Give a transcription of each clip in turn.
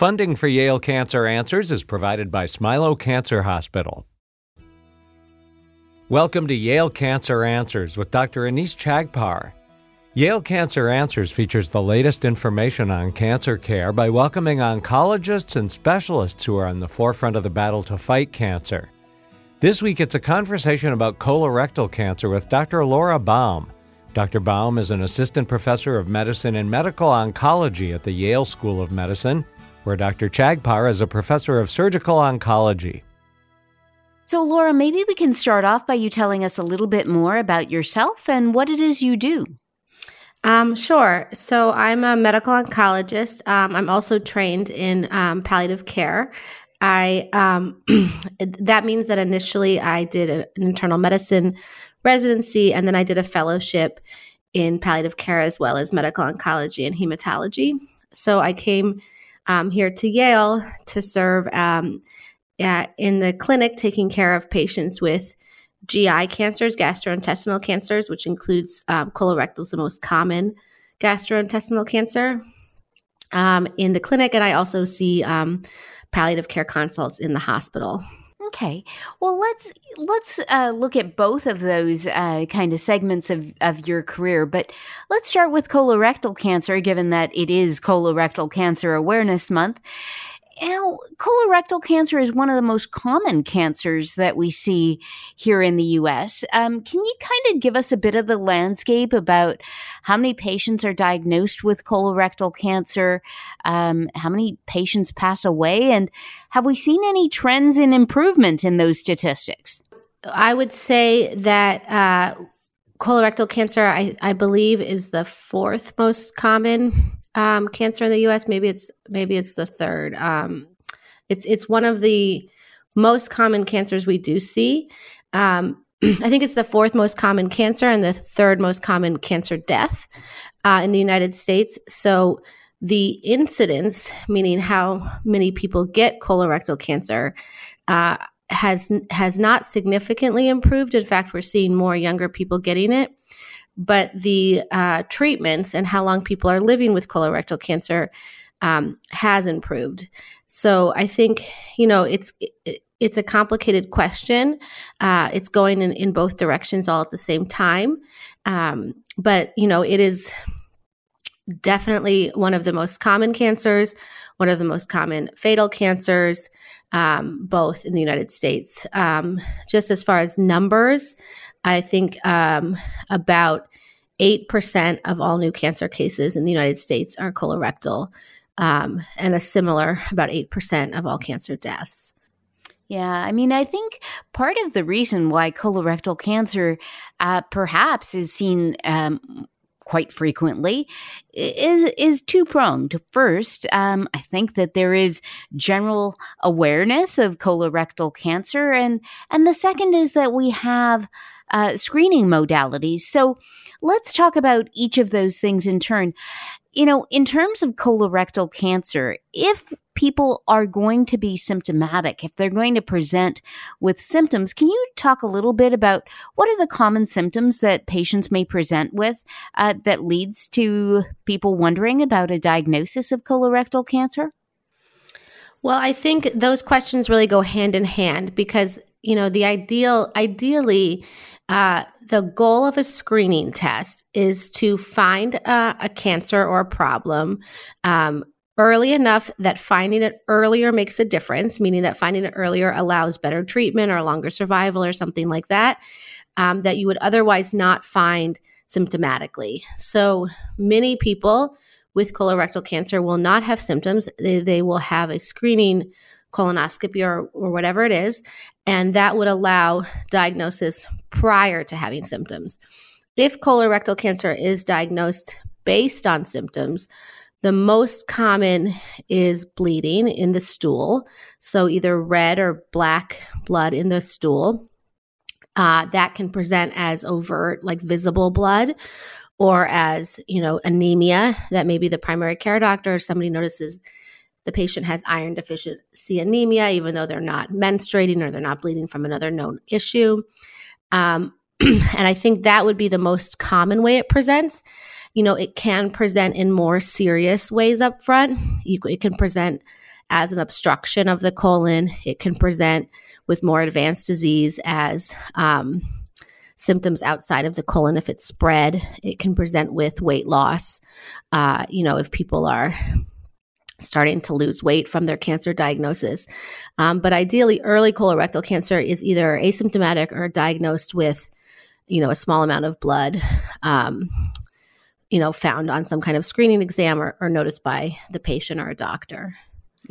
Funding for Yale Cancer Answers is provided by Smilow Cancer Hospital. Welcome to Yale Cancer Answers with Dr. Anees Chagpar. Yale Cancer Answers features the latest information on cancer care by welcoming oncologists and specialists who are on the forefront of the battle to fight cancer. This week, it's a conversation about colorectal cancer with Dr. Laura Baum. Dr. Baum is an assistant professor of medicine and medical oncology at the Yale School of Medicine, where Dr. Chagpar is a professor of surgical oncology. So, Laura, maybe we can start off by you telling us a little bit more about yourself and what it is you do. Um, sure. So I'm a medical oncologist. Um, I'm also trained in um, palliative care. I um, that means that initially I did an internal medicine residency, and then I did a fellowship in palliative care as well as medical oncology and hematology. So I came um, here to Yale to serve um, at, in the clinic, taking care of patients with GI cancers, gastrointestinal cancers, which includes um, colorectal is the most common gastrointestinal cancer um, in the clinic. And I also see um, palliative care consults in the hospital. Okay. Well, let's let's uh, look at both of those uh, kind of segments of, of your career. But let's start with colorectal cancer, given that it is Colorectal Cancer Awareness Month. Now, colorectal cancer is one of the most common cancers that we see here in the US. Um, can you kind of give us a bit of the landscape about how many patients are diagnosed with colorectal cancer, um, how many patients pass away, and have we seen any trends in improvement in those statistics? I would say that uh, colorectal cancer, I, I believe, is the fourth most common um, cancer in the U.S. Maybe it's maybe it's the third. Um, it's it's one of the most common cancers we do see. Um, I think it's the fourth most common cancer and the third most common cancer death uh, in the United States. So the incidence, meaning how many people get colorectal cancer, uh, has has not significantly improved. In fact, we're seeing more younger people getting it but the uh, treatments and how long people are living with colorectal cancer um, has improved. So I think you know it's it, it's a complicated question. Uh, it's going in, in both directions all at the same time, um, but you know it is definitely one of the most common cancers, one of the most common fatal cancers, um, both in the United States. Um, just as far as numbers, I think um, about 8% of all new cancer cases in the United States are colorectal, um, and a similar about 8% of all cancer deaths. Yeah, I mean, I think part of the reason why colorectal cancer uh, perhaps is seen um, quite frequently is is two pronged. First, um, I think that there is general awareness of colorectal cancer, and and the second is that we have uh, screening modalities. So let's talk about each of those things in turn. You know, in terms of colorectal cancer, if people are going to be symptomatic, if they're going to present with symptoms, can you talk a little bit about what are the common symptoms that patients may present with uh, that leads to people wondering about a diagnosis of colorectal cancer? Well, I think those questions really go hand in hand because, you know, the ideal, ideally, uh, the goal of a screening test is to find a cancer or a problem um, early enough that finding it earlier makes a difference, meaning that finding it earlier allows better treatment or longer survival or something like that, um, that you would otherwise not find symptomatically. So many people with colorectal cancer will not have symptoms, they, they will have a screening colonoscopy or, or whatever it is. And that would allow diagnosis prior to having symptoms. If colorectal cancer is diagnosed based on symptoms, the most common is bleeding in the stool. So either red or black blood in the stool. Uh, that can present as overt, like visible blood, or as, you know, anemia that maybe the primary care doctor or somebody notices the patient has iron deficiency anemia, even though they're not menstruating or they're not bleeding from another known issue. Um, and I think that would be the most common way it presents. you know, it can present in more serious ways up front. You, it can present as an obstruction of the colon. It can present with more advanced disease as um, symptoms outside of the colon. If it's spread, it can present with weight loss. Uh, you know, if people are starting to lose weight from their cancer diagnosis. Um, but ideally, early colorectal cancer is either asymptomatic or diagnosed with, you know, a small amount of blood, um, you know, found on some kind of screening exam or, or noticed by the patient or a doctor.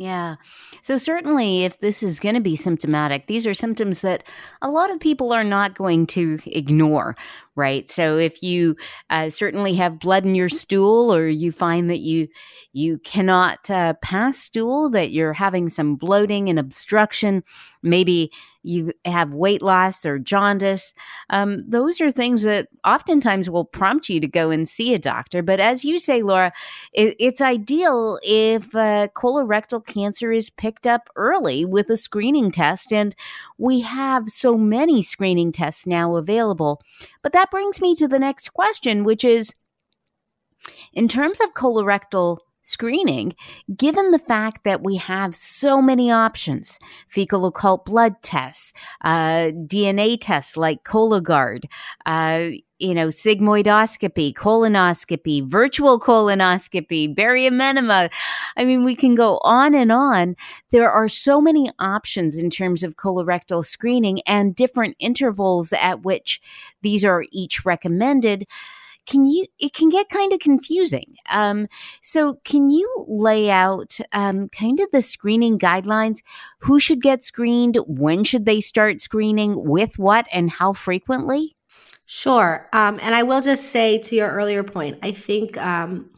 Yeah. So, certainly, if this is going to be symptomatic, these are symptoms that a lot of people are not going to ignore, right? So if you uh, certainly have blood in your stool, or you find that you you cannot uh, pass stool, that you're having some bloating and obstruction, maybe you have weight loss or jaundice, um, those are things that oftentimes will prompt you to go and see a doctor. But as you say, Laura, it, it's ideal if uh, colorectal cancer is picked up early with a screening test, and we have so many screening tests now available. But that brings me to the next question, which is in terms of colorectal screening, given the fact that we have so many options fecal occult blood tests, uh, DNA tests like Cologuard, uh, you know, sigmoidoscopy, colonoscopy, virtual colonoscopy, barium enema. I mean, we can go on and on. There are so many options in terms of colorectal screening and different intervals at which these are each recommended can you it can get kind of confusing. Um, so can you lay out um, kind of the screening guidelines? Who should get screened? When should they start screening? With what and how frequently? Sure. Um, and I will just say to your earlier point, I think um,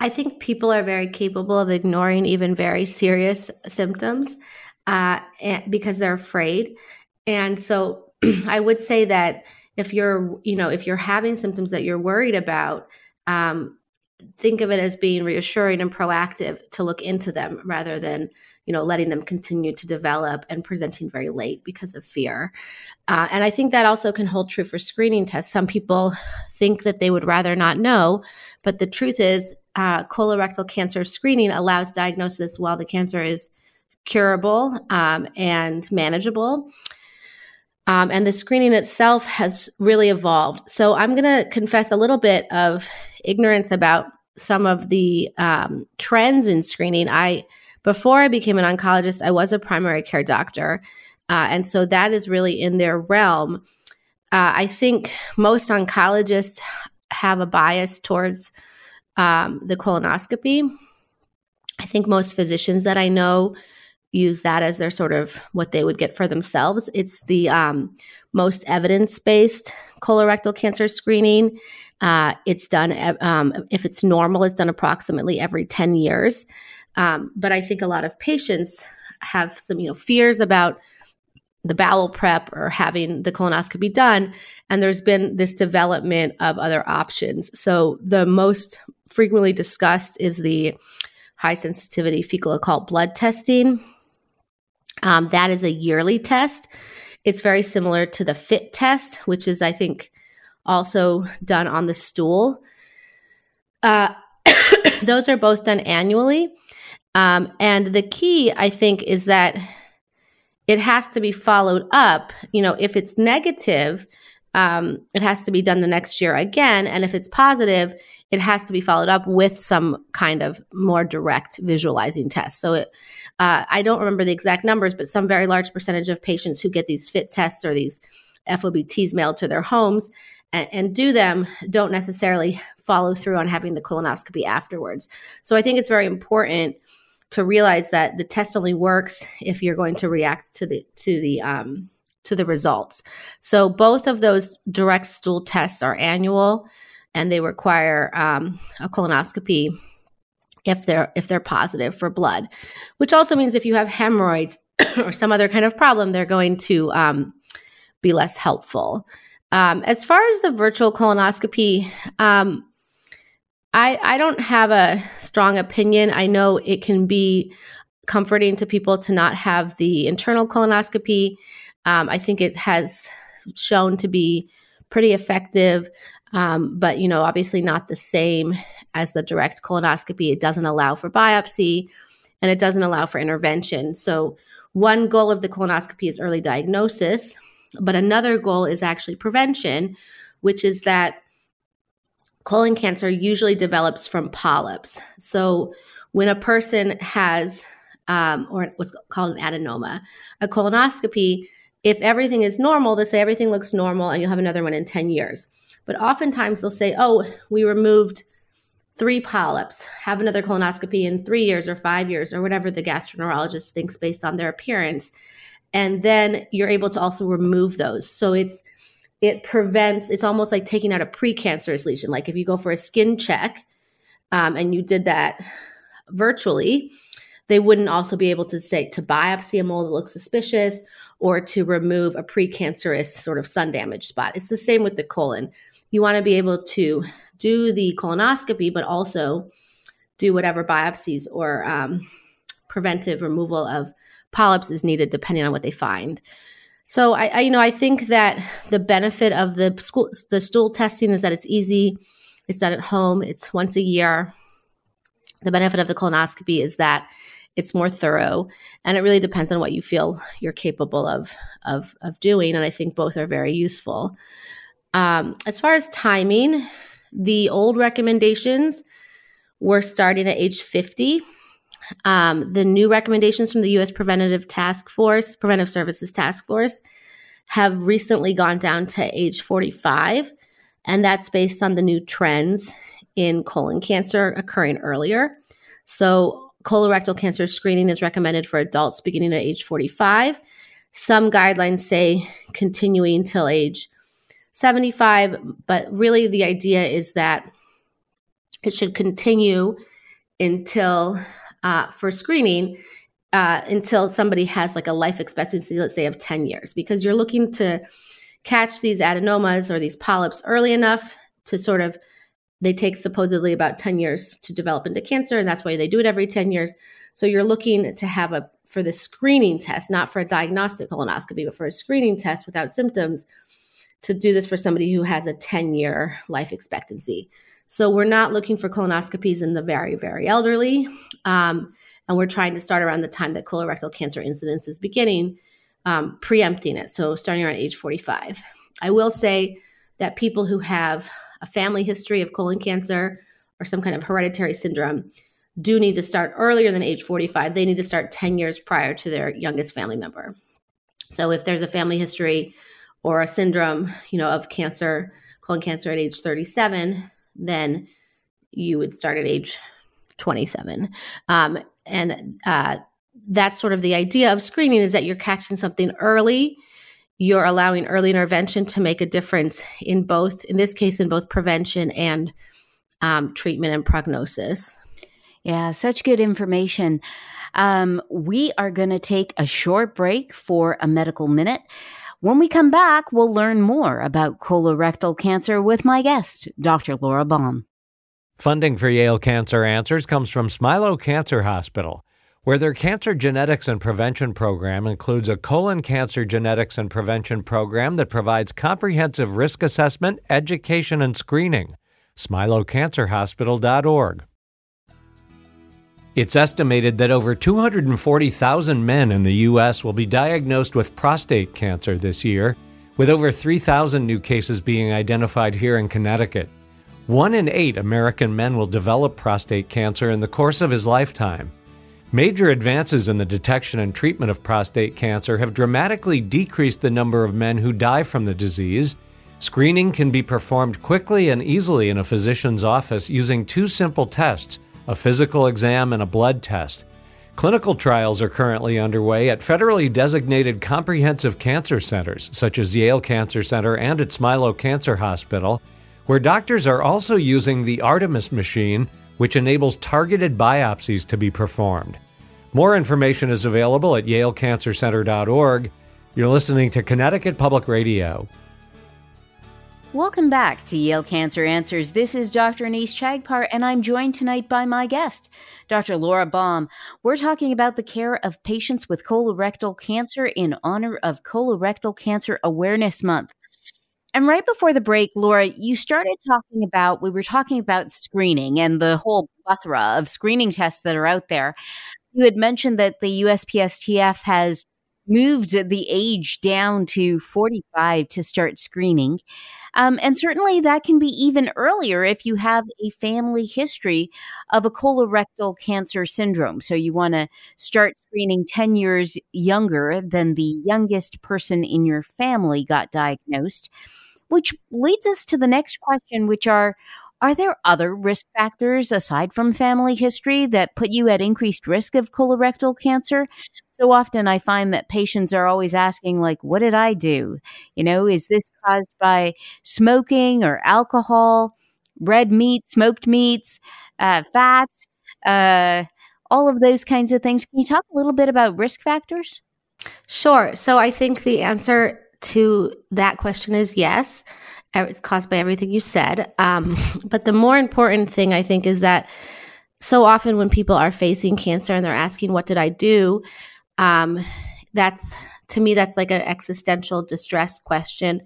I think people are very capable of ignoring even very serious symptoms uh, because they're afraid. And so I would say that if you're, you know, if you're having symptoms that you're worried about, um, think of it as being reassuring and proactive to look into them rather than you know letting them continue to develop and presenting very late because of fear. Uh, and i think that also can hold true for screening tests. Some people think that they would rather not know but the truth is uh, colorectal cancer screening allows diagnosis while the cancer is curable um, and manageable um, and the screening itself has really evolved so i'm going to confess a little bit of ignorance about some of the um, trends in screening i before I became an oncologist, I was a primary care doctor. Uh, and so that is really in their realm. Uh, I think most oncologists have a bias towards um, the colonoscopy. I think most physicians that I know use that as their sort of what they would get for themselves. It's the um, most evidence based colorectal cancer screening. Uh, it's done, um, if it's normal, it's done approximately every 10 years. Um, but I think a lot of patients have some, you know, fears about the bowel prep or having the colonoscopy done. And there's been this development of other options. So the most frequently discussed is the high sensitivity fecal occult blood testing. Um, that is a yearly test. It's very similar to the FIT test, which is, I think, also done on the stool. Uh, those are both done annually. Um, and the key, I think, is that it has to be followed up. You know, if it's negative, um, it has to be done the next year again. And if it's positive, it has to be followed up with some kind of more direct visualizing test. So it, uh, I don't remember the exact numbers, but some very large percentage of patients who get these FIT tests or these FOBTs mailed to their homes and, and do them don't necessarily follow through on having the colonoscopy afterwards. So I think it's very important to realize that the test only works if you're going to react to the to the um, to the results. So both of those direct stool tests are annual, and they require um, a colonoscopy if they're if they're positive for blood, which also means if you have hemorrhoids or some other kind of problem, they're going to um, be less helpful. Um, as far as the virtual colonoscopy, um, I, I don't have a strong opinion. I know it can be comforting to people to not have the internal colonoscopy. Um, I think it has shown to be pretty effective, um, but you know, obviously not the same as the direct colonoscopy. It doesn't allow for biopsy, and it doesn't allow for intervention. So, one goal of the colonoscopy is early diagnosis, but another goal is actually prevention, which is that colon cancer usually develops from polyps. So, when a person has um, or what's called an adenoma. A colonoscopy, if everything is normal, they say everything looks normal and you'll have another one in 10 years. But oftentimes they'll say, oh, we removed three polyps, have another colonoscopy in three years or five years or whatever the gastroenterologist thinks based on their appearance. And then you're able to also remove those. So it's it prevents it's almost like taking out a precancerous lesion. Like if you go for a skin check um, and you did that virtually, they wouldn't also be able to say to biopsy a mole that looks suspicious or to remove a precancerous sort of sun damage spot. It's the same with the colon. You want to be able to do the colonoscopy, but also do whatever biopsies or um, preventive removal of polyps is needed, depending on what they find. So I, I, you know, I think that the benefit of the school, the stool testing is that it's easy. It's done at home. It's once a year. The benefit of the colonoscopy is that it's more thorough and it really depends on what you feel you're capable of of of doing and i think both are very useful. Um, as far as timing the old recommendations were starting at age 50 um, the new recommendations from the us preventative task force preventive services task force have recently gone down to age 45 and that's based on the new trends in colon cancer occurring earlier. So colorectal cancer screening is recommended for adults beginning at age 45. Some guidelines say continuing till age 75, but really the idea is that it should continue until uh, for screening uh, until somebody has like a life expectancy, let's say, of 10 years, because you're looking to catch these adenomas or these polyps early enough to sort of they take supposedly about 10 years to develop into cancer, and that's why they do it every 10 years. So you're looking to have a for the screening test, not for a diagnostic colonoscopy, but for a screening test without symptoms to do this for somebody who has a 10 year life expectancy. So we're not looking for colonoscopies in the very, very elderly. Um, and we're trying to start around the time that colorectal cancer incidence is beginning, um, preempting it. So starting around age 45. I will say that people who have a family history of colon cancer or some kind of hereditary syndrome do need to start earlier than age 45. They need to start 10 years prior to their youngest family member. So if there's a family history or a syndrome, you know, of cancer, colon cancer at age 37, then you would start at age 27. Um, and uh, that's sort of the idea of screening is that you're catching something early you're allowing early intervention to make a difference in both, in this case, in both prevention and um, treatment and prognosis. Yeah, such good information. Um, we are going to take a short break for a medical minute. When we come back, we'll learn more about colorectal cancer with my guest, Dr. Laura Baum. Funding for Yale Cancer Answers comes from Smilow Cancer Hospital where their cancer genetics and prevention program includes a colon cancer genetics and prevention program that provides comprehensive risk assessment, education, and screening. SmilowCancerHospital.org. It's estimated that over 240,000 men in the U.S. will be diagnosed with prostate cancer this year, with over 3,000 new cases being identified here in Connecticut. One in eight American men will develop prostate cancer in the course of his lifetime. Major advances in the detection and treatment of prostate cancer have dramatically decreased the number of men who die from the disease. Screening can be performed quickly and easily in a physician's office using two simple tests a physical exam and a blood test. Clinical trials are currently underway at federally designated comprehensive cancer centers, such as Yale Cancer Center and at Smilow Cancer Hospital, where doctors are also using the Artemis machine which enables targeted biopsies to be performed. More information is available at yalecancercenter.org. You're listening to Connecticut Public Radio. Welcome back to Yale Cancer Answers. This is Dr. Anees Chagpar, and I'm joined tonight by my guest, Dr. Laura Baum. We're talking about the care of patients with colorectal cancer in honor of Colorectal Cancer Awareness Month. And right before the break, Laura, you started talking about, we were talking about screening and the whole plethora of screening tests that are out there. You had mentioned that the USPSTF has moved the age down to 45 to start screening. Um, and certainly that can be even earlier if you have a family history of a colorectal cancer syndrome. So you want to start screening 10 years younger than the youngest person in your family got diagnosed, which leads us to the next question, which are are there other risk factors aside from family history that put you at increased risk of colorectal cancer? So often I find that patients are always asking, like, what did I do? You know, is this caused by smoking or alcohol, red meat, smoked meats, uh, fat, uh, all of those kinds of things? Can you talk a little bit about risk factors? Sure. So I think the answer to that question is yes. It's caused by everything you said. Um, but the more important thing, I think, is that so often when people are facing cancer and they're asking, What did I do? Um, that's to me, that's like an existential distress question,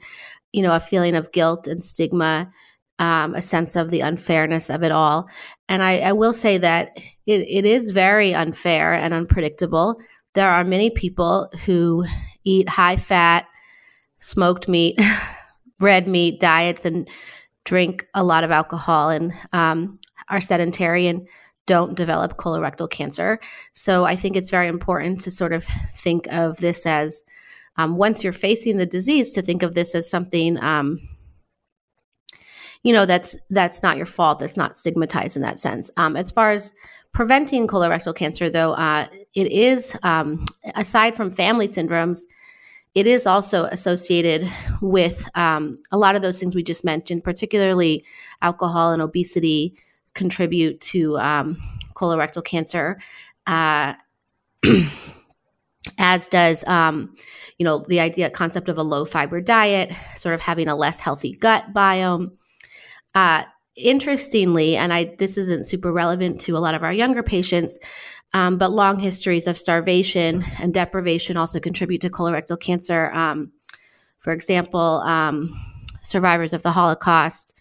you know, a feeling of guilt and stigma. Um, a sense of the unfairness of it all. And I, I will say that it, it is very unfair and unpredictable. There are many people who eat high fat, smoked meat, red meat diets and drink a lot of alcohol and um, are sedentary and don't develop colorectal cancer. So I think it's very important to sort of think of this as um, once you're facing the disease, to think of this as something. Um, you know that's that's not your fault that's not stigmatized in that sense um, as far as preventing colorectal cancer though uh, it is um, aside from family syndromes it is also associated with um, a lot of those things we just mentioned, particularly alcohol and obesity contribute to um, colorectal cancer. Uh, as does um, you know the idea concept of a low fiber diet sort of having a less healthy gut biome uh, interestingly and i this isn't super relevant to a lot of our younger patients um, but long histories of starvation and deprivation also contribute to colorectal cancer. Um, for example, um, survivors of the Holocaust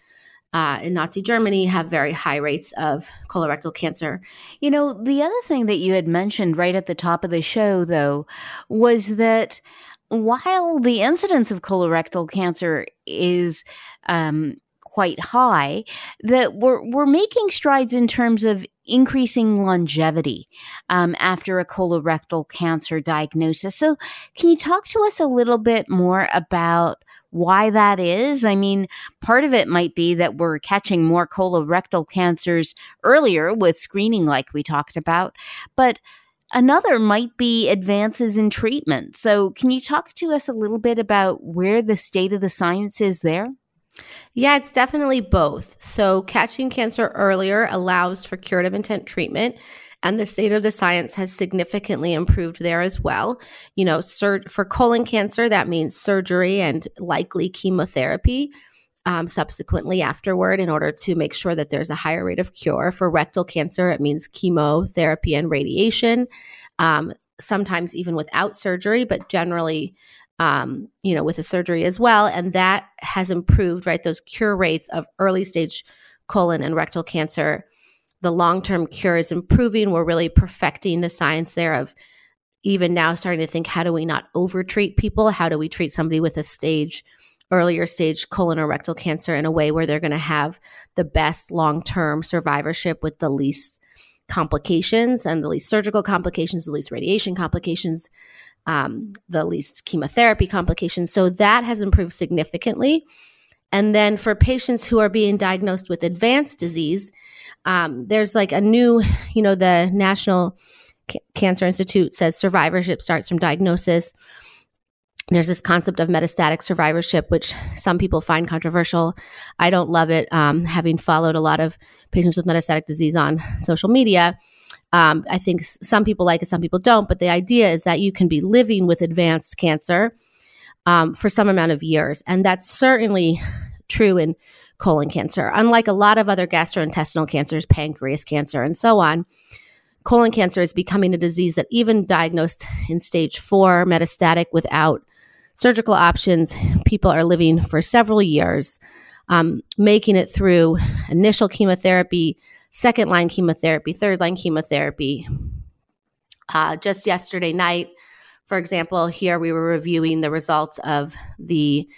uh, in Nazi Germany have very high rates of colorectal cancer. You know, the other thing that you had mentioned right at the top of the show, though, was that while the incidence of colorectal cancer is um, quite high, that we're, we're making strides in terms of increasing longevity um, after a colorectal cancer diagnosis. So, can you talk to us a little bit more about? Why that is? I mean, part of it might be that we're catching more colorectal cancers earlier with screening, like we talked about. But Another might be advances in treatment. So, can you talk to us a little bit about where the state of the science is there? Yeah, it's definitely both. So, catching cancer earlier allows for curative intent treatment, and the state of the science has significantly improved there as well. You know, sur- for colon cancer, that means surgery and likely chemotherapy. Um, subsequently afterward in order to make sure that there's a higher rate of cure. For rectal cancer, it means chemotherapy and radiation, um, sometimes even without surgery, but generally um, you know, with a surgery as well. And that has improved, right? Those cure rates of early stage colon and rectal cancer. The long term cure is improving. We're really perfecting the science there of even now starting to think how do we not overtreat people? How do we treat somebody with a stage, earlier stage colon or rectal cancer in a way where they're going to have the best long term survivorship with the least complications and the least surgical complications, the least radiation complications um, the least chemotherapy complications. So that has improved significantly. And then for patients who are being diagnosed with advanced disease, um, there's like a new, you know, the National C- Cancer Institute says survivorship starts from diagnosis. There's this concept of metastatic survivorship, which some people find controversial. I don't love it, um, having followed a lot of patients with metastatic disease on social media. Um, I think some people like it, some people don't. But the idea is that you can be living with advanced cancer um, for some amount of years. And that's certainly true in colon cancer. Unlike a lot of other gastrointestinal cancers, pancreas cancer, and so on, colon cancer is becoming a disease that, even diagnosed in stage four, metastatic without surgical options, people are living for several years, um, making it through initial chemotherapy, second line chemotherapy, third line chemotherapy. Uh, just yesterday night, for example, here we were reviewing the results of the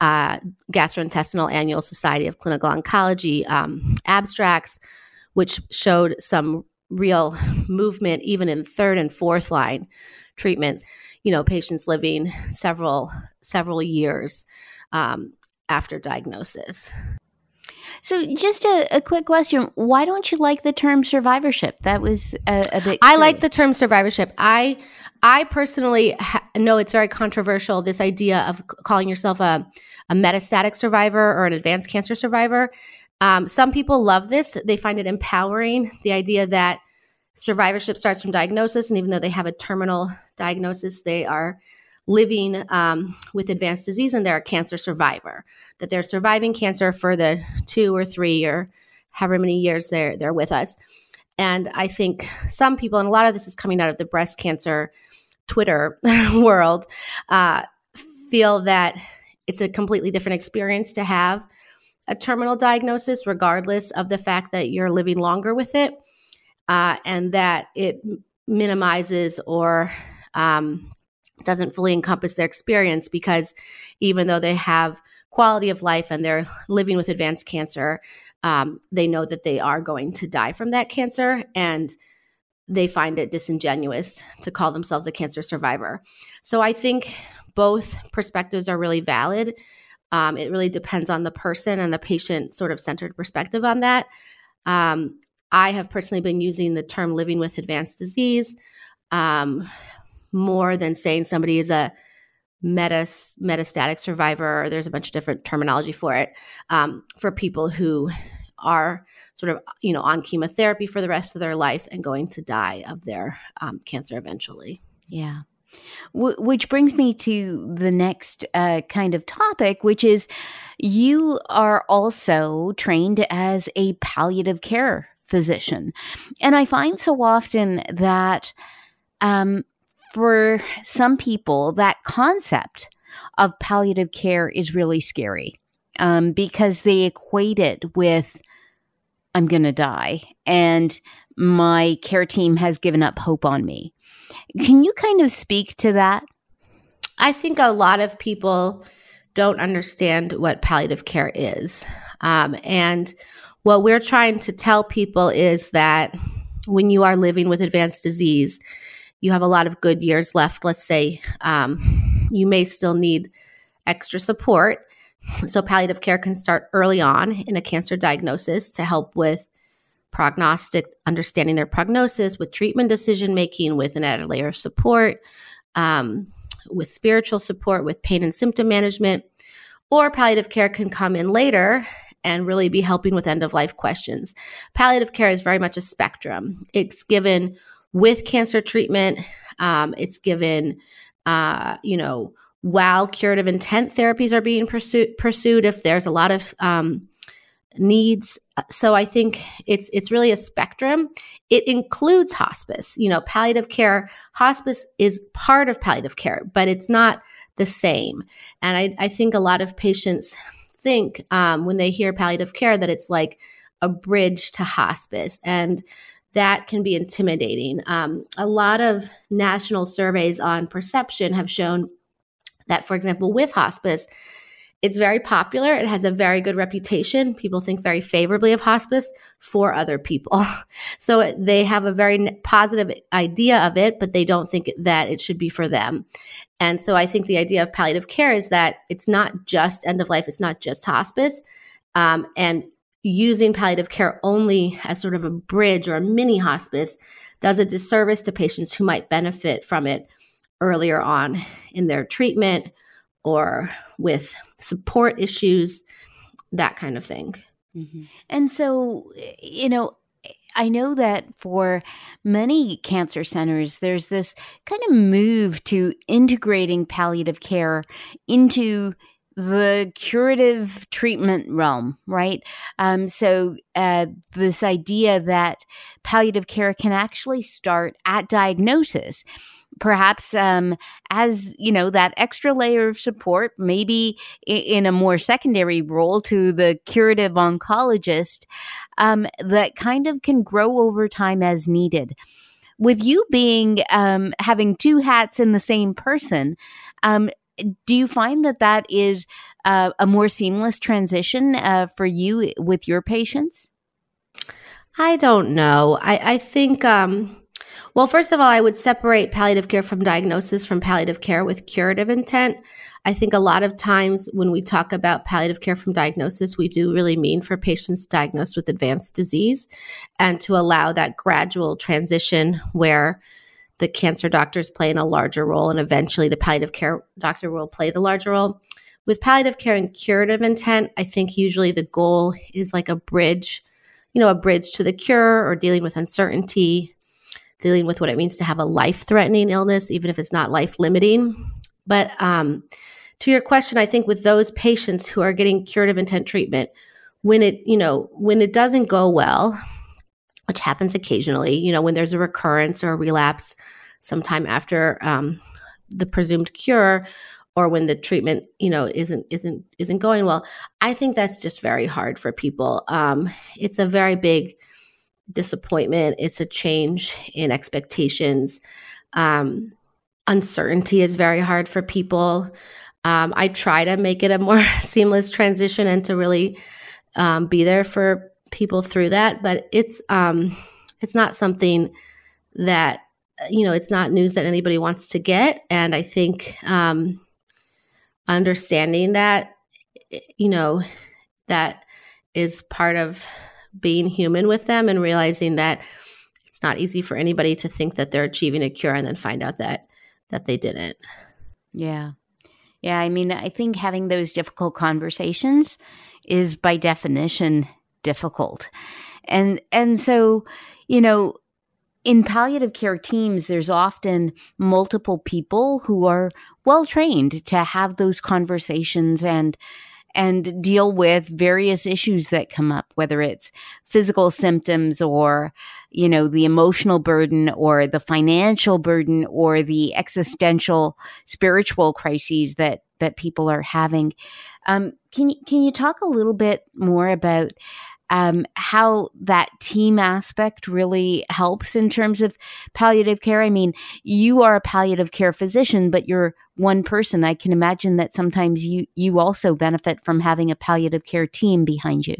uh, Gastrointestinal Annual Society of Clinical Oncology um, abstracts, which showed some real movement even in third and fourth line treatments. You know, patients living several several years um, after diagnosis. So, just a, a, quick question: Why don't you like the term survivorship? That was a, a bit. I like the term survivorship. I I personally ha- know it's very controversial. This idea of calling yourself a a metastatic survivor or an advanced cancer survivor. Um, some people love this; they find it empowering. The idea that survivorship starts from diagnosis, and even though they have a terminal diagnosis, they are living um, with advanced disease and they're a cancer survivor, that they're surviving cancer for the two or three or however many years they're, they're with us. And I think some people, and a lot of this is coming out of the breast cancer Twitter world, uh, feel that it's a completely different experience to have a terminal diagnosis, regardless of the fact that you're living longer with it, uh, and that it minimizes or um, doesn't fully encompass their experience because even though they have quality of life and they're living with advanced cancer, um, they know that they are going to die from that cancer and they find it disingenuous to call themselves a cancer survivor. So I think both perspectives are really valid. Um, it really depends on the person and the patient sort of centered perspective on that. Um, I have personally been using the term living with advanced disease. Um, more than saying somebody is a metas, metastatic survivor. There's a bunch of different terminology for it um, for people who are sort of you know on chemotherapy for the rest of their life and going to die of their um, cancer eventually. Yeah. Which brings me to the next uh, kind of topic, which is you are also trained as a palliative care physician. And I find so often that um, for some people, that concept of palliative care is really scary um, because they equate it with, I'm going to die, and my care team has given up hope on me. Can you kind of speak to that? I think a lot of people don't understand what palliative care is. Um, and what we're trying to tell people is that when you are living with advanced disease, you have a lot of good years left. Let's say um, you may still need extra support. So, palliative care can start early on in a cancer diagnosis to help with prognostic, understanding their prognosis, with treatment decision making, with an added layer of support, um, with spiritual support, with pain and symptom management. Or palliative care can come in later and really be helping with end of life questions. Palliative care is very much a spectrum. It's given with cancer treatment. Um, it's given, uh, you know, while curative intent therapies are being pursued, pursued if there's a lot of um, needs. So I think it's it's really a spectrum. It includes hospice. You know, palliative care. Hospice is part of palliative care, but it's not the same. And I, I think a lot of patients think um, when they hear palliative care that it's like a bridge to hospice. And that can be intimidating. Um, a lot of national surveys on perception have shown that, for example, with hospice, it's very popular. It has a very good reputation. People think very favorably of hospice for other people. So they have a very positive idea of it, but they don't think that it should be for them. And so I think the idea of palliative care is that it's not just end of life, it's not just hospice. Um, and using palliative care only as sort of a bridge or a mini hospice does a disservice to patients who might benefit from it earlier on in their treatment or with support issues, that kind of thing. Mm-hmm. And so, you know, I know that for many cancer centers, there's this kind of move to integrating palliative care into the curative treatment realm, right? Um, so, uh, this idea that palliative care can actually start at diagnosis perhaps um, as you know that extra layer of support, maybe in a more secondary role to the curative oncologist um, that kind of can grow over time as needed. With you being um, having two hats in the same person, um, do you find that that is uh, a more seamless transition uh, for you with your patients? I don't know. I, I think, um, well, first of all, I would separate palliative care from diagnosis from palliative care with curative intent. I think a lot of times when we talk about palliative care from diagnosis, we do really mean for patients diagnosed with advanced disease and to allow that gradual transition where the cancer doctors play in a larger role and eventually the palliative care doctor will play the larger role. With palliative care and curative intent, I think usually the goal is like a bridge you know, a bridge to the cure or dealing with uncertainty, dealing with what it means to have a life threatening illness, even if it's not life limiting. But um, to your question, I think with those patients who are getting curative intent treatment, when it, you know, when it doesn't go well, which happens occasionally, you know, when there's a recurrence or a relapse sometime after um, the presumed cure, or when the treatment you know isn't isn't isn't going well. I think that's just very hard for people. Um, it's a very big disappointment. It's a change in expectations. Um, uncertainty is very hard for people. Um, i try to make it a more seamless transition and to really um, be there for people through that but it's um, it's not something that you know it's not news that anybody wants to get. And i think um, understanding that you know that is part of being human with them and realizing that it's not easy for anybody to think that they're achieving a cure and then find out that that they didn't. Yeah. Yeah i mean i think having those difficult conversations is by definition difficult. And and so you know in palliative care teams, there's often multiple people who are well trained to have those conversations and and deal with various issues that come up whether it's physical symptoms or you know the emotional burden or the financial burden or the existential spiritual crises that that people are having. Um, can you can you talk a little bit more about um, how that team aspect really helps in terms of palliative care. I mean, you are a palliative care physician, but you're one person. I can imagine that sometimes you you also benefit from having a palliative care team behind you.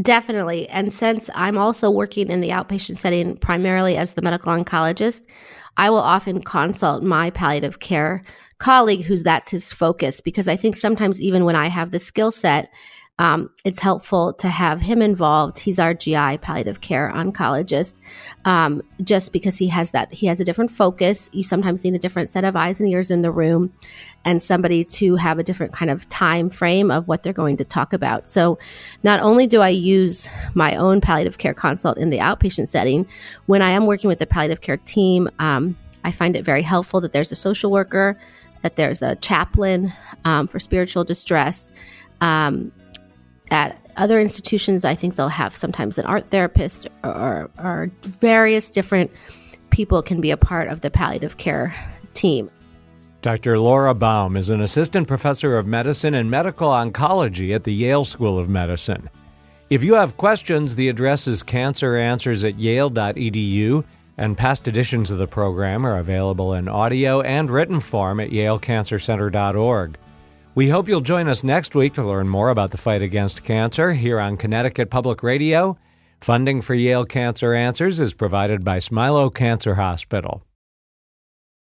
Definitely. And since I'm also working in the outpatient setting primarily as the medical oncologist, I will often consult my palliative care colleague who's that's his focus because I think sometimes even when I have the skill set um, it's helpful to have him involved. He's our GI palliative care oncologist, um, just because he has that he has a different focus. You sometimes need a different set of eyes and ears in the room, and somebody to have a different kind of time frame of what they're going to talk about. So, not only do I use my own palliative care consult in the outpatient setting, when I am working with the palliative care team, um, I find it very helpful that there's a social worker, that there's a chaplain um, for spiritual distress. Um, at other institutions, I think they'll have sometimes an art therapist or, or various different people can be a part of the palliative care team. Dr. Laura Baum is an assistant professor of medicine and medical oncology at the Yale School of Medicine. If you have questions, the address is canceranswers at yale.edu, and past editions of the program are available in audio and written form at yalecancercenter.org. We hope you'll join us next week to learn more about the fight against cancer here on Connecticut Public Radio. Funding for Yale Cancer Answers is provided by Smilow Cancer Hospital.